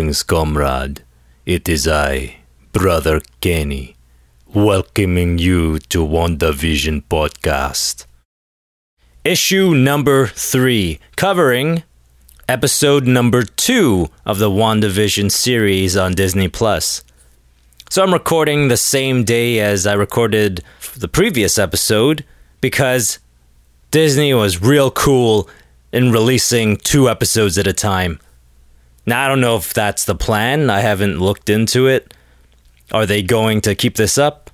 Greetings, comrade. It is I, Brother Kenny, welcoming you to WandaVision Podcast. Issue number three, covering episode number two of the WandaVision series on Disney Plus. So I'm recording the same day as I recorded the previous episode because Disney was real cool in releasing two episodes at a time. Now, I don't know if that's the plan. I haven't looked into it. Are they going to keep this up?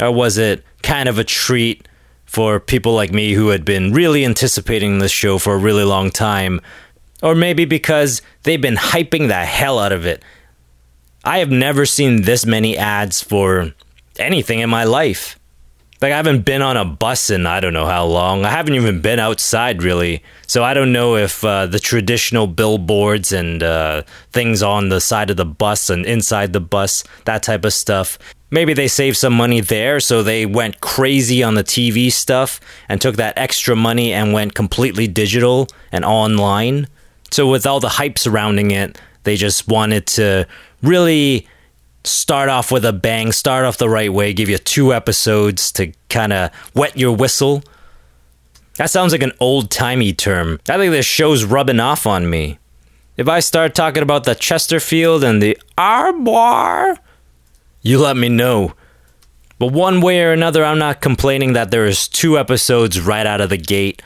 Or was it kind of a treat for people like me who had been really anticipating this show for a really long time? Or maybe because they've been hyping the hell out of it. I have never seen this many ads for anything in my life. Like I haven't been on a bus in I don't know how long. I haven't even been outside really. So I don't know if uh, the traditional billboards and uh, things on the side of the bus and inside the bus, that type of stuff. Maybe they saved some money there, so they went crazy on the TV stuff and took that extra money and went completely digital and online. So with all the hype surrounding it, they just wanted to really start off with a bang, start off the right way, give you two episodes to kind of wet your whistle. That sounds like an old timey term. I think this show's rubbing off on me. If I start talking about the Chesterfield and the Arbor, you let me know. But one way or another, I'm not complaining that there is two episodes right out of the gate.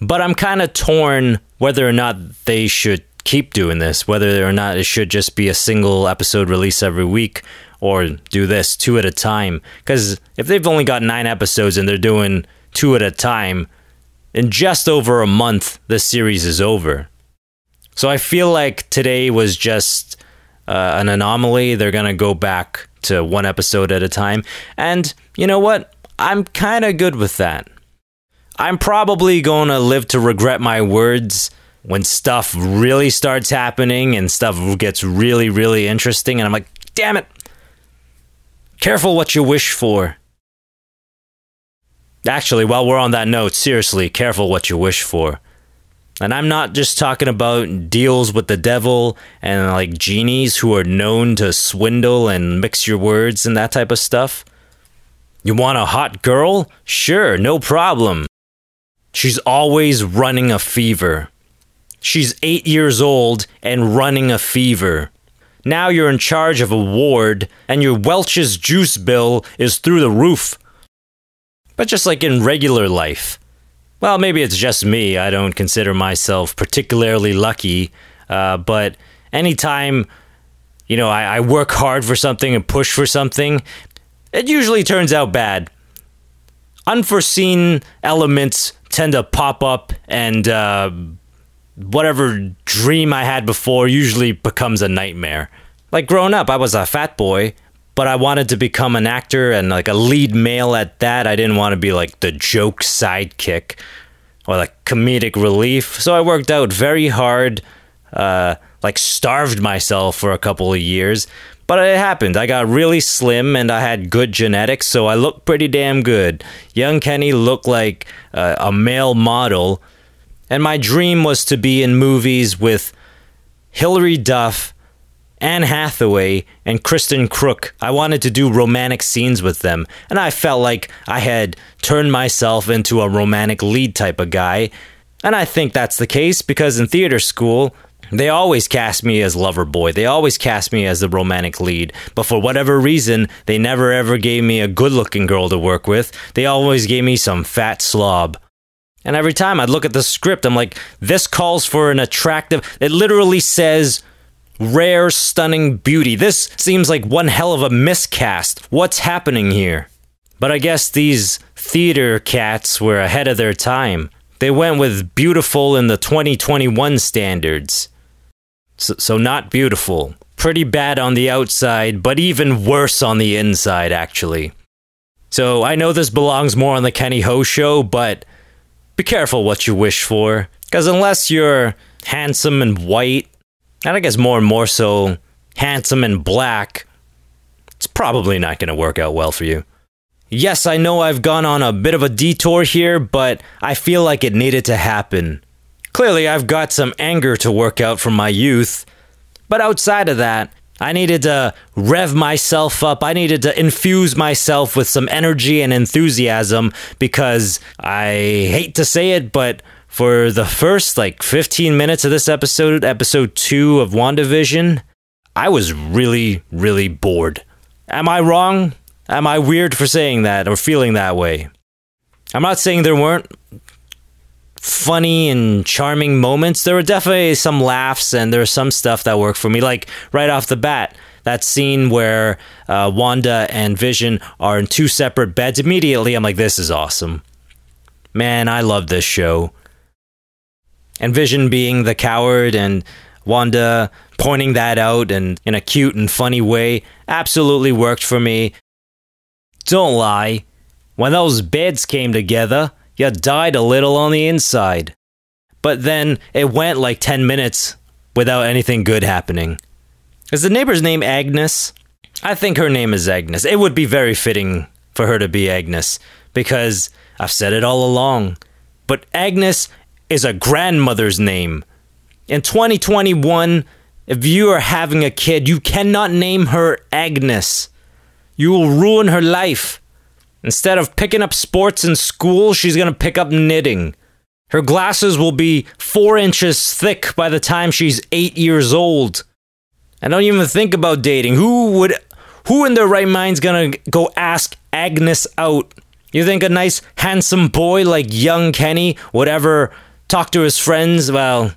But I'm kind of torn whether or not they should keep doing this, whether or not it should just be a single episode release every week or do this two at a time. Because if they've only got nine episodes and they're doing two at a time, in just over a month, the series is over. So I feel like today was just uh, an anomaly. They're going to go back to one episode at a time. And you know what? I'm kind of good with that. I'm probably going to live to regret my words when stuff really starts happening and stuff gets really, really interesting. And I'm like, damn it. Careful what you wish for. Actually, while we're on that note, seriously, careful what you wish for. And I'm not just talking about deals with the devil and like genies who are known to swindle and mix your words and that type of stuff. You want a hot girl? Sure, no problem. She's always running a fever. She's eight years old and running a fever. Now you're in charge of a ward, and your Welch's juice bill is through the roof. But just like in regular life, well, maybe it's just me. I don't consider myself particularly lucky. Uh, but anytime, you know, I, I work hard for something and push for something, it usually turns out bad. Unforeseen elements tend to pop up and uh, whatever dream I had before usually becomes a nightmare. Like growing up, I was a fat boy, but I wanted to become an actor and like a lead male at that. I didn't want to be like the joke sidekick or like comedic relief. So I worked out very hard, uh, like starved myself for a couple of years. But it happened. I got really slim and I had good genetics, so I looked pretty damn good. Young Kenny looked like uh, a male model and my dream was to be in movies with Hilary Duff, Anne Hathaway, and Kristin Kreuk. I wanted to do romantic scenes with them, and I felt like I had turned myself into a romantic lead type of guy. And I think that's the case because in theater school, they always cast me as lover boy. They always cast me as the romantic lead. But for whatever reason, they never ever gave me a good looking girl to work with. They always gave me some fat slob. And every time I'd look at the script, I'm like, this calls for an attractive. It literally says rare, stunning beauty. This seems like one hell of a miscast. What's happening here? But I guess these theater cats were ahead of their time. They went with beautiful in the 2021 standards. So, so not beautiful. Pretty bad on the outside, but even worse on the inside, actually. So I know this belongs more on the Kenny Ho show, but be careful what you wish for, because unless you're handsome and white, and I guess more and more so handsome and black, it's probably not going to work out well for you. Yes, I know I've gone on a bit of a detour here, but I feel like it needed to happen. Clearly, I've got some anger to work out from my youth. But outside of that, I needed to rev myself up. I needed to infuse myself with some energy and enthusiasm because I hate to say it, but for the first like 15 minutes of this episode, episode 2 of WandaVision, I was really, really bored. Am I wrong? Am I weird for saying that or feeling that way? I'm not saying there weren't funny and charming moments. There were definitely some laughs and there was some stuff that worked for me. Like right off the bat, that scene where uh, Wanda and Vision are in two separate beds. Immediately, I'm like, this is awesome. Man, I love this show. And Vision being the coward and Wanda pointing that out and in a cute and funny way absolutely worked for me. Don't lie. When those beds came together, you died a little on the inside. But then it went like 10 minutes without anything good happening. Is the neighbor's name Agnes? I think her name is Agnes. It would be very fitting for her to be Agnes because I've said it all along. But Agnes is a grandmother's name. In 2021, if you are having a kid, you cannot name her Agnes. You will ruin her life. Instead of picking up sports in school, she's going to pick up knitting. Her glasses will be four inches thick by the time she's eight years old. I don't even think about dating. Who would, who in their right mind's gonna go ask Agnes out? You think a nice, handsome boy like young Kenny would ever talk to his friends? Well,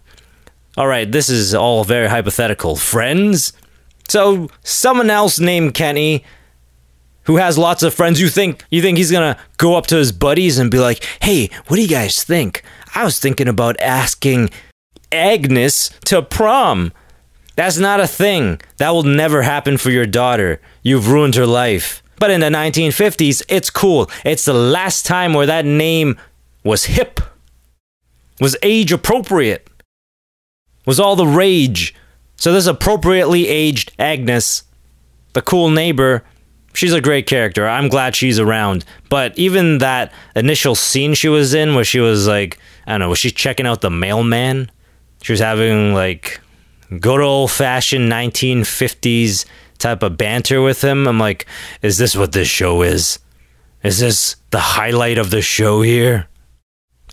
alright, this is all very hypothetical. Friends? So, someone else named Kenny who has lots of friends, you think you think he's gonna go up to his buddies and be like, "Hey, what do you guys think? I was thinking about asking Agnes to prom." That's not a thing. That will never happen for your daughter. You've ruined her life. But in the 1950s, it's cool. It's the last time where that name was hip, was age appropriate, was all the rage. So, this appropriately aged Agnes, the cool neighbor, she's a great character. I'm glad she's around. But even that initial scene she was in where she was like, I don't know, was she checking out the mailman? She was having like good old fashioned 1950s type of banter with him. I'm like, is this what this show is? Is this the highlight of the show here?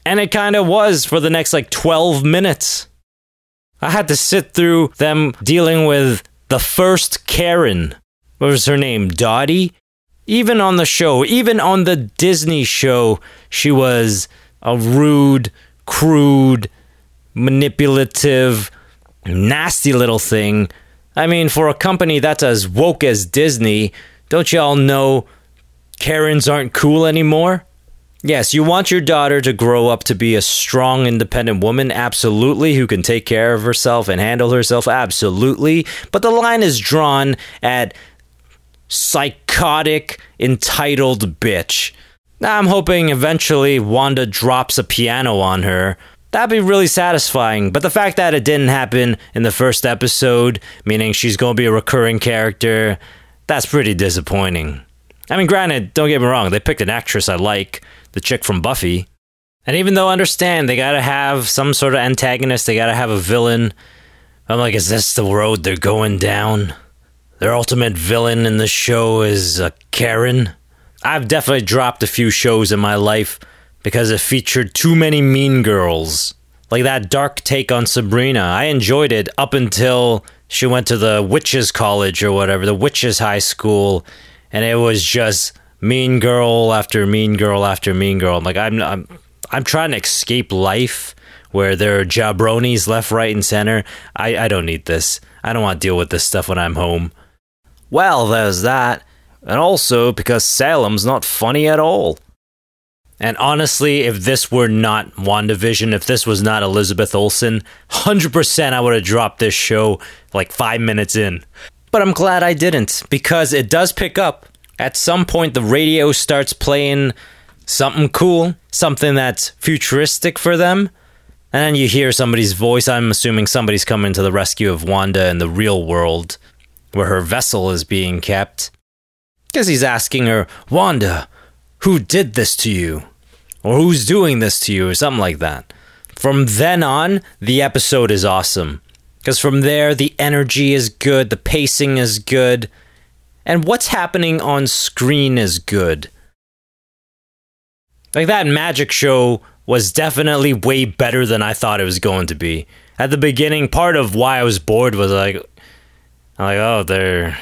And it kind of was for the next like 12 minutes. I had to sit through them dealing with the first Karen what was her name? Dottie? Even on the show, even on the Disney show, she was a rude, crude, manipulative, nasty little thing. I mean, for a company that's as woke as Disney, don't y'all know Karens aren't cool anymore? Yes, you want your daughter to grow up to be a strong, independent woman, absolutely, who can take care of herself and handle herself, absolutely. But the line is drawn at psychotic, entitled bitch. Now, I'm hoping eventually Wanda drops a piano on her. That'd be really satisfying, but the fact that it didn't happen in the first episode, meaning she's gonna be a recurring character, that's pretty disappointing. I mean, granted, don't get me wrong, they picked an actress I like, the chick from Buffy. And even though I understand they gotta have some sort of antagonist, they gotta have a villain, I'm like, is this the road they're going down? Their ultimate villain in the show is a Karen. I've definitely dropped a few shows in my life because it featured too many mean girls. Like that dark take on Sabrina. I enjoyed it up until she went to the witches college or whatever, the witches high school, and it was just mean girl after mean girl after mean girl. I'm like I'm I'm I'm trying to escape life where there are jabronis left, right, and center. I, I don't need this. I don't want to deal with this stuff when I'm home. Well, there's that. And also because Salem's not funny at all. And honestly, if this were not WandaVision, if this was not Elizabeth Olsen, 100% I would have dropped this show like five minutes in. But I'm glad I didn't, because it does pick up. At some point, the radio starts playing something cool, something that's futuristic for them. And then you hear somebody's voice. I'm assuming somebody's coming to the rescue of Wanda in the real world where her vessel is being kept. Because he's asking her, Wanda, who did this to you? Or who's doing this to you? Or something like that. From then on, the episode is awesome. Because from there, the energy is good, the pacing is good, and what's happening on screen is good. Like that magic show was definitely way better than I thought it was going to be. At the beginning, part of why I was bored was like, I'm like, oh, they're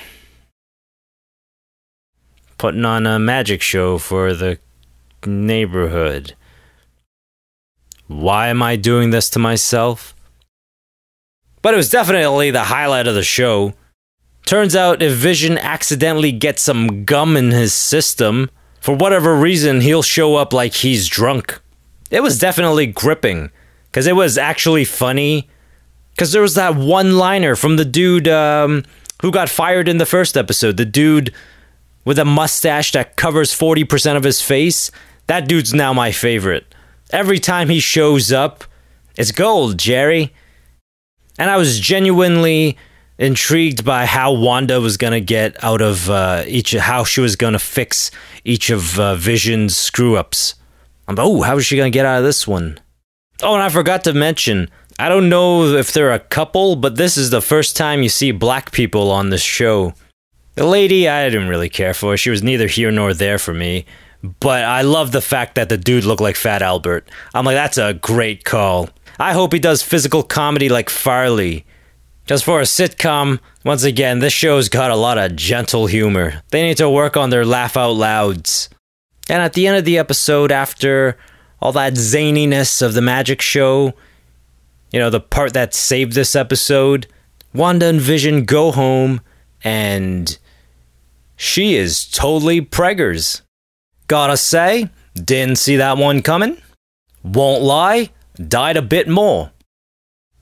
putting on a magic show for the neighborhood. Why am I doing this to myself? But it was definitely the highlight of the show. Turns out if Vision accidentally gets some gum in his system, for whatever reason, he'll show up like he's drunk. It was definitely gripping, because it was actually funny. Because there was that one liner from the dude um, who got fired in the first episode. The dude with a mustache that covers 40% of his face. That dude's now my favorite. Every time he shows up, it's gold, Jerry. And I was genuinely intrigued by how Wanda was going to get out of uh, each, how she was going to fix each of uh, Vision's screw ups. I'm oh, how is she going to get out of this one? Oh, and I forgot to mention, I don't know if they're a couple, but this is the first time you see black people on this show. The lady, I didn't really care for. She was neither here nor there for me. But I love the fact that the dude looked like Fat Albert. I'm like, that's a great call. I hope he does physical comedy like Farley. Just for a sitcom, once again, this show's got a lot of gentle humor. They need to work on their laugh out louds. And at the end of the episode, after all that zaniness of the magic show, you know, the part that saved this episode, Wanda and Vision go home and she is totally preggers. Gotta say, didn't see that one coming. Won't lie, died a bit more.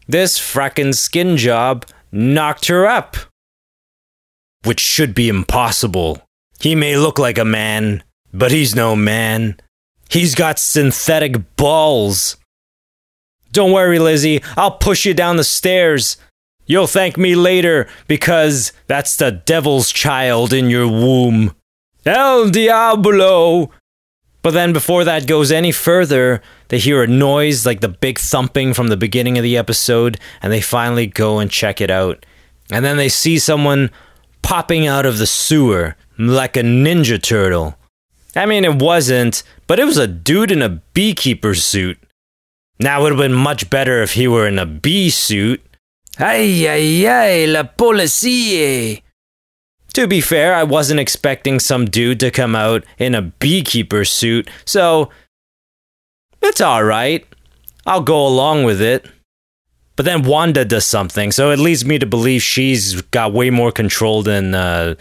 This frackin' skin job knocked her up. Which should be impossible. He may look like a man, but he's no man. He's got synthetic balls. Don't worry, Lizzie, I'll push you down the stairs. You'll thank me later because that's the devil's child in your womb. El Diablo! But then, before that goes any further, they hear a noise like the big thumping from the beginning of the episode, and they finally go and check it out. And then they see someone popping out of the sewer like a ninja turtle. I mean, it wasn't, but it was a dude in a beekeeper suit. Now, it would have been much better if he were in a bee suit. Ay, ay, ay, la policie! To be fair, I wasn't expecting some dude to come out in a beekeeper suit, so it's alright. I'll go along with it. But then Wanda does something, so it leads me to believe she's got way more control than uh,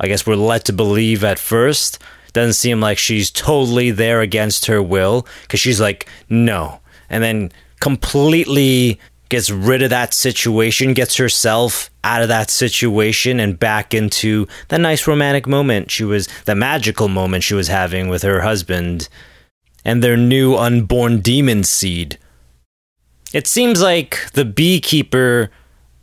I guess we're led to believe at first. Doesn't seem like she's totally there against her will, because she's like, no. And then completely gets rid of that situation, gets herself out of that situation and back into the nice romantic moment she was, the magical moment she was having with her husband and their new unborn demon seed. It seems like the beekeeper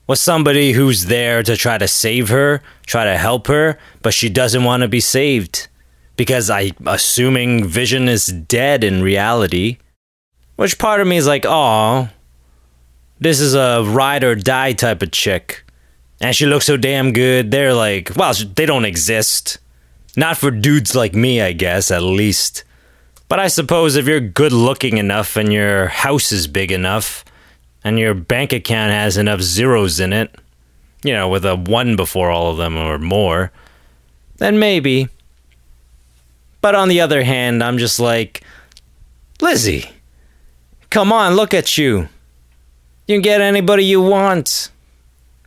was somebody who's there to try to save her, try to help her, but she doesn't want to be saved because I assuming Vision is dead in reality. Which part of me is like, "Oh, this is a ride or die type of chick. And she looks so damn good. They're like, well, they don't exist. Not for dudes like me, I guess, at least. But I suppose if you're good looking enough and your house is big enough and your bank account has enough zeros in it, you know, with a one before all of them or more, then maybe. But on the other hand, I'm just like, Lizzie, come on, look at you. You can get anybody you want.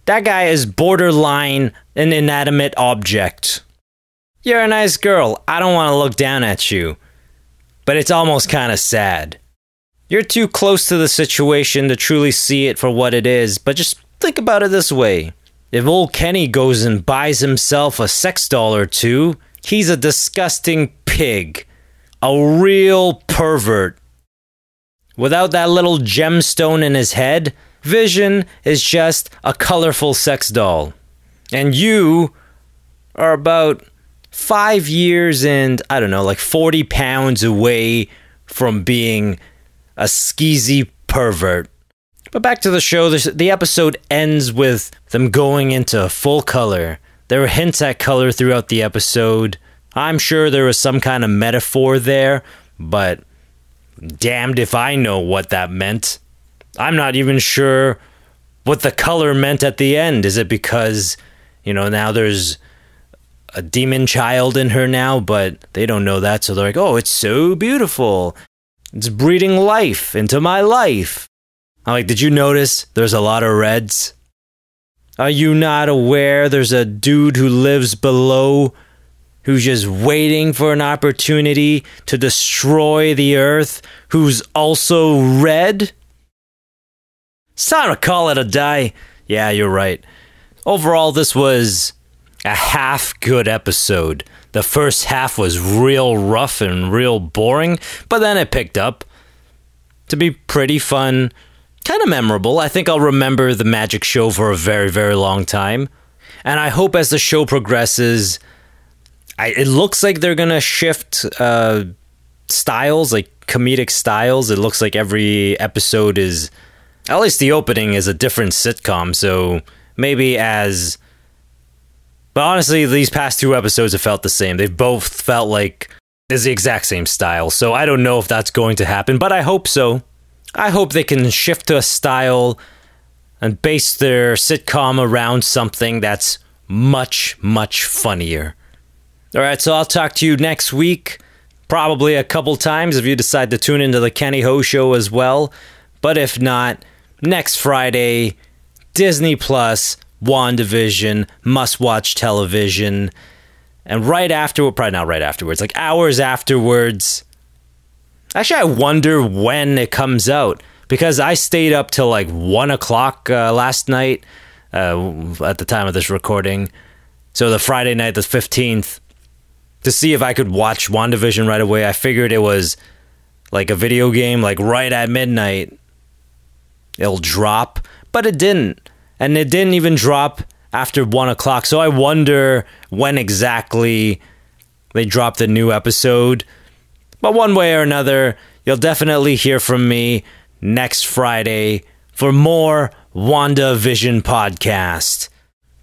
That guy is borderline an inanimate object. You're a nice girl. I don't want to look down at you. But it's almost kind of sad. You're too close to the situation to truly see it for what it is, but just think about it this way. If old Kenny goes and buys himself a sex doll or two, he's a disgusting pig. A real pervert. Without that little gemstone in his head, Vision is just a colorful sex doll. And you are about five years and, I don't know, like 40 pounds away from being a skeezy pervert. But back to the show, the episode ends with them going into full color. There were hints at color throughout the episode. I'm sure there was some kind of metaphor there, but damned if I know what that meant. I'm not even sure what the color meant at the end. Is it because, you know, now there's a demon child in her now, but they don't know that, so they're like, oh, it's so beautiful. It's breathing life into my life. I'm like, did you notice there's a lot of reds? Are you not aware there's a dude who lives below who's just waiting for an opportunity to destroy the earth who's also red? It's time to call it a day. Yeah, you're right. Overall, this was a half good episode. The first half was real rough and real boring, but then it picked up to be pretty fun, kind of memorable. I think I'll remember the magic show for a very, very long time. And I hope as the show progresses, I, it looks like they're to shift uh, styles, like comedic styles. It looks like every episode is, at least the opening is a different sitcom. So maybe as but honestly, these past two episodes have felt the same. They've both felt like it's the exact same style. So I don't know if that's going to happen, but I hope so. I hope they can shift to a style and base their sitcom around something that's much, much funnier. All right, so I'll talk to you next week, probably a couple times if you decide to tune into the Kenny Ho show as well. But if not, next Friday, Disney Plus WandaVision, must watch television. And right after, probably not right afterwards, like hours afterwards. Actually, I wonder when it comes out because I stayed up till like one o'clock uh, last night uh, at the time of this recording. So the Friday night, the 15th, to see if I could watch WandaVision right away. I figured it was like a video game, like right at midnight, it'll drop, but it didn't and it didn't even drop after one o'clock. So I wonder when exactly they dropped the new episode. But one way or another, you'll definitely hear from me next Friday for more WandaVision podcast.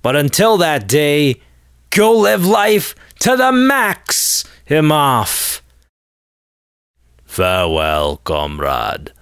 But until that day, go live life to the max. Him off. Farewell, comrade.